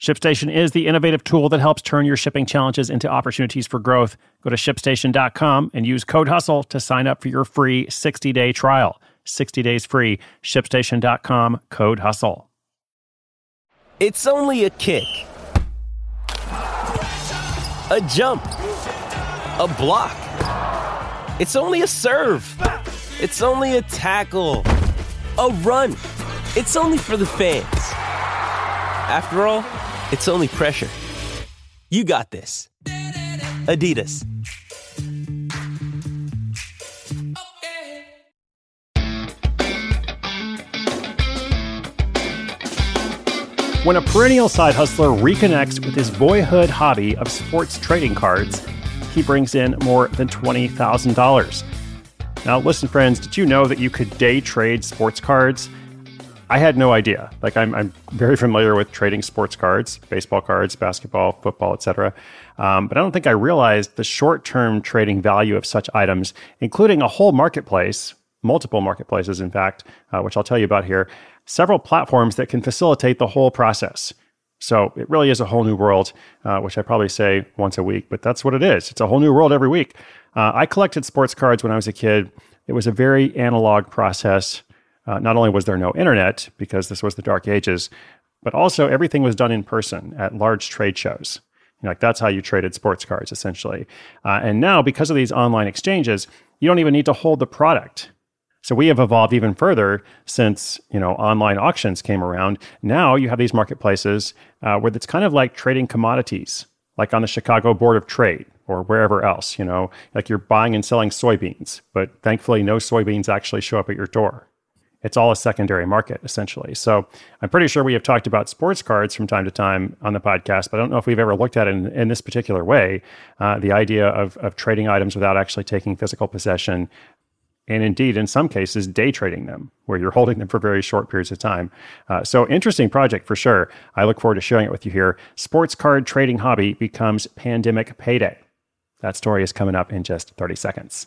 ShipStation is the innovative tool that helps turn your shipping challenges into opportunities for growth. Go to shipstation.com and use code HUSTLE to sign up for your free 60 day trial. 60 days free. ShipStation.com, code HUSTLE. It's only a kick, a jump, a block. It's only a serve. It's only a tackle, a run. It's only for the fans. After all, it's only pressure. You got this. Adidas. When a perennial side hustler reconnects with his boyhood hobby of sports trading cards, he brings in more than $20,000. Now, listen, friends, did you know that you could day trade sports cards? I had no idea. Like I'm, I'm very familiar with trading sports cards, baseball cards, basketball, football, etc. Um, but I don't think I realized the short-term trading value of such items, including a whole marketplace, multiple marketplaces, in fact, uh, which I'll tell you about here. Several platforms that can facilitate the whole process. So it really is a whole new world, uh, which I probably say once a week, but that's what it is. It's a whole new world every week. Uh, I collected sports cards when I was a kid. It was a very analog process. Uh, not only was there no internet because this was the dark ages, but also everything was done in person at large trade shows. You know, like that's how you traded sports cards essentially. Uh, and now, because of these online exchanges, you don't even need to hold the product. So we have evolved even further since you know online auctions came around. Now you have these marketplaces uh, where it's kind of like trading commodities, like on the Chicago Board of Trade or wherever else. You know, like you're buying and selling soybeans, but thankfully no soybeans actually show up at your door it's all a secondary market essentially. So I'm pretty sure we have talked about sports cards from time to time on the podcast, but I don't know if we've ever looked at it in, in this particular way. Uh, the idea of, of trading items without actually taking physical possession, and indeed, in some cases, day trading them, where you're holding them for very short periods of time. Uh, so interesting project for sure. I look forward to sharing it with you here. Sports card trading hobby becomes pandemic payday. That story is coming up in just 30 seconds.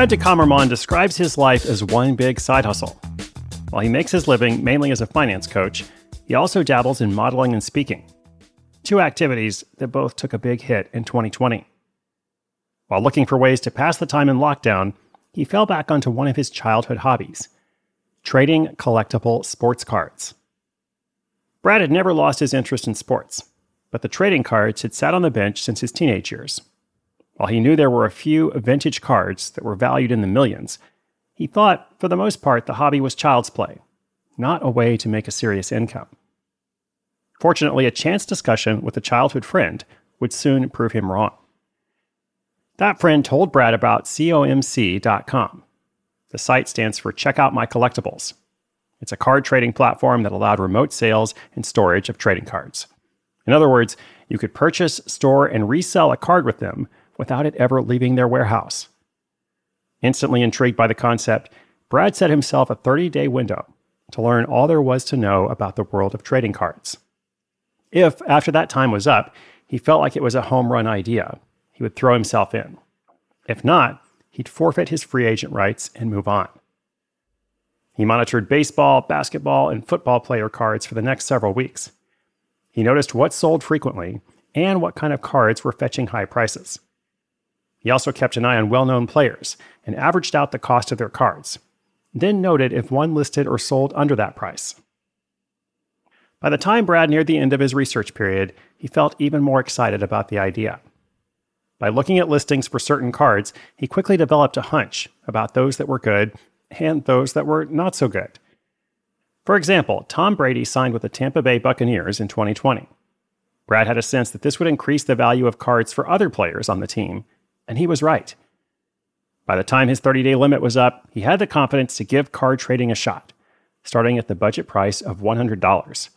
Brad de Kamerman describes his life as one big side hustle. While he makes his living mainly as a finance coach, he also dabbles in modeling and speaking, two activities that both took a big hit in 2020. While looking for ways to pass the time in lockdown, he fell back onto one of his childhood hobbies trading collectible sports cards. Brad had never lost his interest in sports, but the trading cards had sat on the bench since his teenage years. While he knew there were a few vintage cards that were valued in the millions, he thought, for the most part, the hobby was child's play, not a way to make a serious income. Fortunately, a chance discussion with a childhood friend would soon prove him wrong. That friend told Brad about COMC.com. The site stands for Check Out My Collectibles. It's a card trading platform that allowed remote sales and storage of trading cards. In other words, you could purchase, store, and resell a card with them without it ever leaving their warehouse. Instantly intrigued by the concept, Brad set himself a 30 day window to learn all there was to know about the world of trading cards. If, after that time was up, he felt like it was a home run idea, he would throw himself in. If not, he'd forfeit his free agent rights and move on. He monitored baseball, basketball, and football player cards for the next several weeks. He noticed what sold frequently and what kind of cards were fetching high prices. He also kept an eye on well known players and averaged out the cost of their cards. then noted if one listed or sold under that price. By the time Brad neared the end of his research period, he felt even more excited about the idea. By looking at listings for certain cards, he quickly developed a hunch about those that were good and those that were not so good. For example, Tom Brady signed with the Tampa Bay Buccaneers in 2020. Brad had a sense that this would increase the value of cards for other players on the team, and he was right. By the time his 30 day limit was up, he had the confidence to give card trading a shot, starting at the budget price of $100.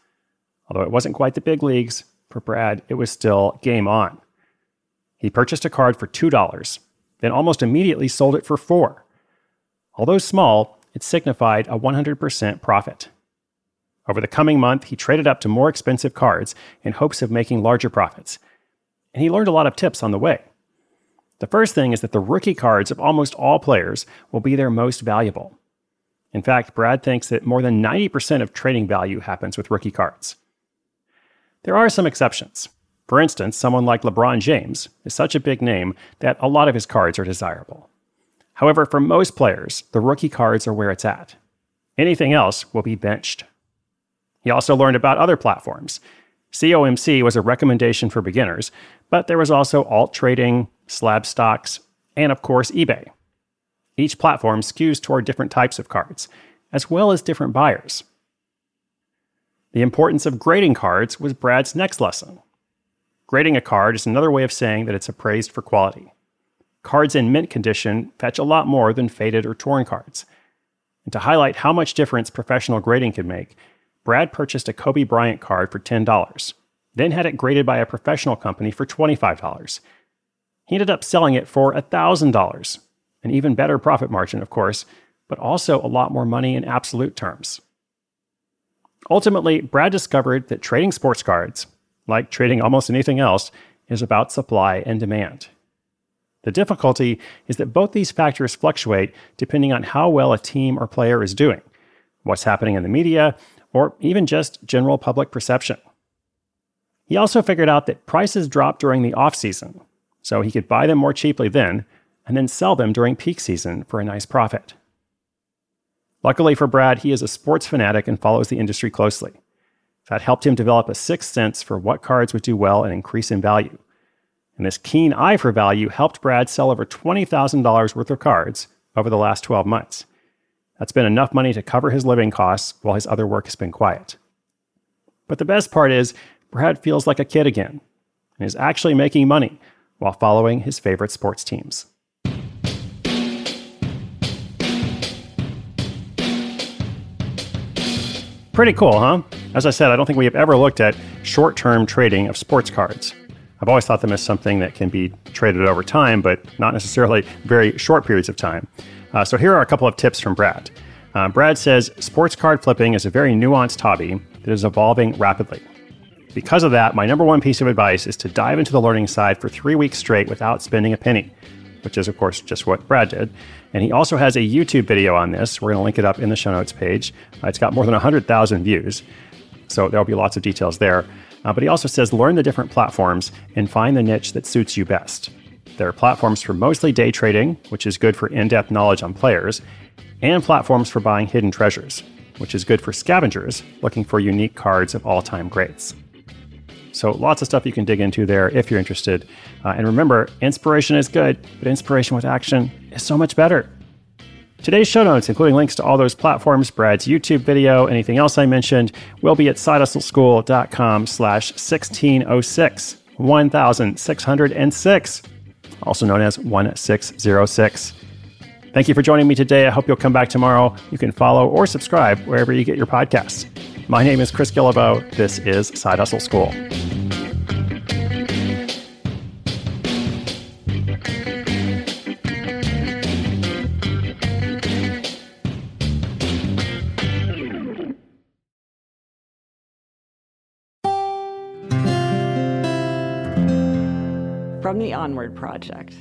Although it wasn't quite the big leagues, for Brad, it was still game on. He purchased a card for $2, then almost immediately sold it for 4 Although small, it signified a 100% profit. Over the coming month, he traded up to more expensive cards in hopes of making larger profits. And he learned a lot of tips on the way. The first thing is that the rookie cards of almost all players will be their most valuable. In fact, Brad thinks that more than 90% of trading value happens with rookie cards. There are some exceptions. For instance, someone like LeBron James is such a big name that a lot of his cards are desirable. However, for most players, the rookie cards are where it's at. Anything else will be benched. He also learned about other platforms. COMC was a recommendation for beginners, but there was also alt trading, SlabStox, and of course, eBay. Each platform skews toward different types of cards, as well as different buyers. The importance of grading cards was Brad's next lesson. Grading a card is another way of saying that it's appraised for quality. Cards in mint condition fetch a lot more than faded or torn cards. And to highlight how much difference professional grading can make, Brad purchased a Kobe Bryant card for $10, then had it graded by a professional company for $25. He ended up selling it for $1,000, an even better profit margin, of course, but also a lot more money in absolute terms. Ultimately, Brad discovered that trading sports cards, like trading almost anything else, is about supply and demand. The difficulty is that both these factors fluctuate depending on how well a team or player is doing, what's happening in the media, or even just general public perception. He also figured out that prices drop during the off season, so he could buy them more cheaply then and then sell them during peak season for a nice profit. Luckily for Brad, he is a sports fanatic and follows the industry closely. That helped him develop a sixth sense for what cards would do well and increase in value. And this keen eye for value helped Brad sell over $20,000 worth of cards over the last 12 months. That's been enough money to cover his living costs while his other work has been quiet. But the best part is, Brad feels like a kid again and is actually making money while following his favorite sports teams. Pretty cool, huh? As I said, I don't think we have ever looked at short term trading of sports cards. I've always thought them as something that can be traded over time, but not necessarily very short periods of time. Uh, so here are a couple of tips from Brad. Uh, Brad says sports card flipping is a very nuanced hobby that is evolving rapidly. Because of that, my number one piece of advice is to dive into the learning side for three weeks straight without spending a penny, which is, of course, just what Brad did. And he also has a YouTube video on this. We're going to link it up in the show notes page. Uh, it's got more than 100,000 views. So there'll be lots of details there. Uh, but he also says learn the different platforms and find the niche that suits you best. There are platforms for mostly day trading, which is good for in depth knowledge on players, and platforms for buying hidden treasures, which is good for scavengers looking for unique cards of all time greats. So, lots of stuff you can dig into there if you're interested. Uh, and remember, inspiration is good, but inspiration with action is so much better. Today's show notes, including links to all those platforms, Brad's YouTube video, anything else I mentioned, will be at sidehustleschool.com slash 1606, 1606, also known as 1606. Thank you for joining me today. I hope you'll come back tomorrow. You can follow or subscribe wherever you get your podcasts. My name is Chris Guillebeau. This is Side Hustle School. The Onward Project.